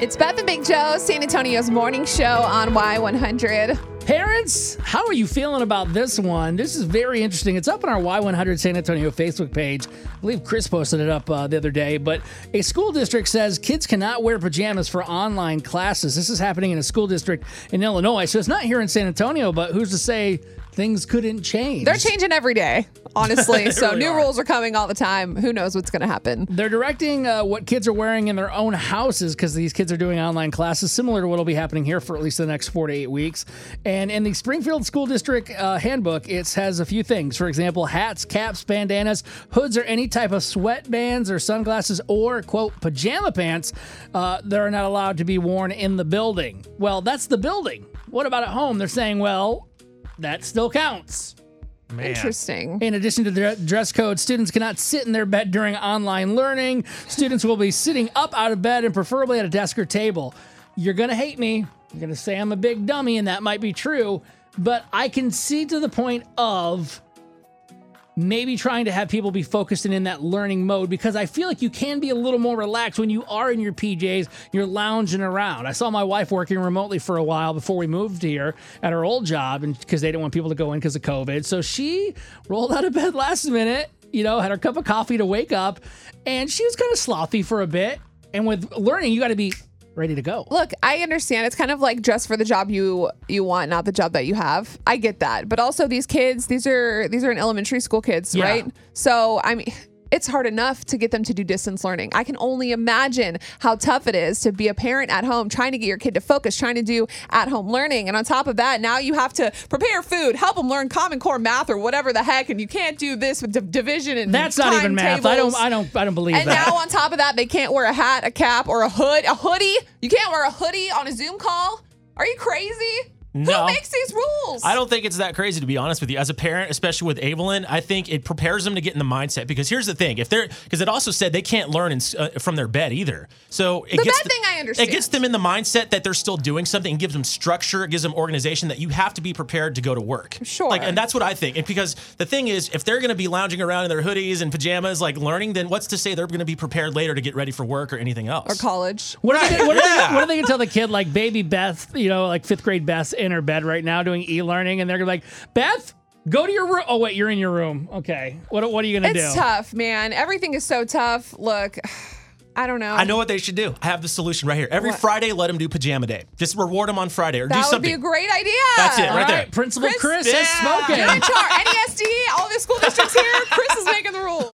It's Beth and Big Joe, San Antonio's morning show on Y100. Parents, how are you feeling about this one? This is very interesting. It's up on our Y100 San Antonio Facebook page. I believe Chris posted it up uh, the other day. But a school district says kids cannot wear pajamas for online classes. This is happening in a school district in Illinois. So it's not here in San Antonio, but who's to say things couldn't change? They're changing every day, honestly. so really new are. rules are coming all the time. Who knows what's going to happen? They're directing uh, what kids are wearing in their own houses because these kids are doing online classes, similar to what will be happening here for at least the next four to eight weeks. And in the Springfield School District uh, handbook, it has a few things. For example, hats, caps, bandanas, hoods, or any type of sweatbands or sunglasses or, quote, pajama pants uh, that are not allowed to be worn in the building. Well, that's the building. What about at home? They're saying, well, that still counts. Man. Interesting. In addition to the dress code, students cannot sit in their bed during online learning. Students will be sitting up out of bed and preferably at a desk or table. You're going to hate me. You're going to say I'm a big dummy, and that might be true. But I can see to the point of maybe trying to have people be focused and in that learning mode because I feel like you can be a little more relaxed when you are in your PJs, you're lounging around. I saw my wife working remotely for a while before we moved here at her old job and because they didn't want people to go in because of COVID. So she rolled out of bed last minute, you know, had her cup of coffee to wake up, and she was kind of slothy for a bit. And with learning, you got to be ready to go. Look, I understand. It's kind of like dress for the job you you want, not the job that you have. I get that. But also these kids, these are these are in elementary school kids, Yeah. right? So I mean it's hard enough to get them to do distance learning. I can only imagine how tough it is to be a parent at home trying to get your kid to focus, trying to do at home learning. And on top of that, now you have to prepare food, help them learn common core math or whatever the heck. And you can't do this with div- division and That's not even math. I don't. I don't. I don't believe that. And that. now on top of that, they can't wear a hat, a cap, or a hood, a hoodie. You can't wear a hoodie on a Zoom call. Are you crazy? No. Who makes these rules? I don't think it's that crazy to be honest with you. As a parent, especially with Evelyn, I think it prepares them to get in the mindset because here's the thing: if they're because it also said they can't learn in, uh, from their bed either. So it The gets bed thing I understand. It gets them in the mindset that they're still doing something and gives them structure. It gives them organization that you have to be prepared to go to work. Sure. Like, and that's what I think. And because the thing is, if they're going to be lounging around in their hoodies and pajamas, like learning, then what's to say they're going to be prepared later to get ready for work or anything else? or college. What are, they, what, are they, what are they gonna tell the kid like baby Beth, you know, like fifth grade Beth's in her bed right now doing e-learning, and they're gonna be like, Beth, go to your room. Oh wait, you're in your room. Okay, what what are you gonna do? It's tough, man. Everything is so tough. Look, I don't know. I know what they should do. I have the solution right here. Every What? Friday, let them do pajama day. Just reward them on Friday or do That would something. be a great idea. That's it, All right there. right, Principal Chris- Chris, has Yeah. spoken. You're in charge. NESD, all the school districts here. Chris is making the rules.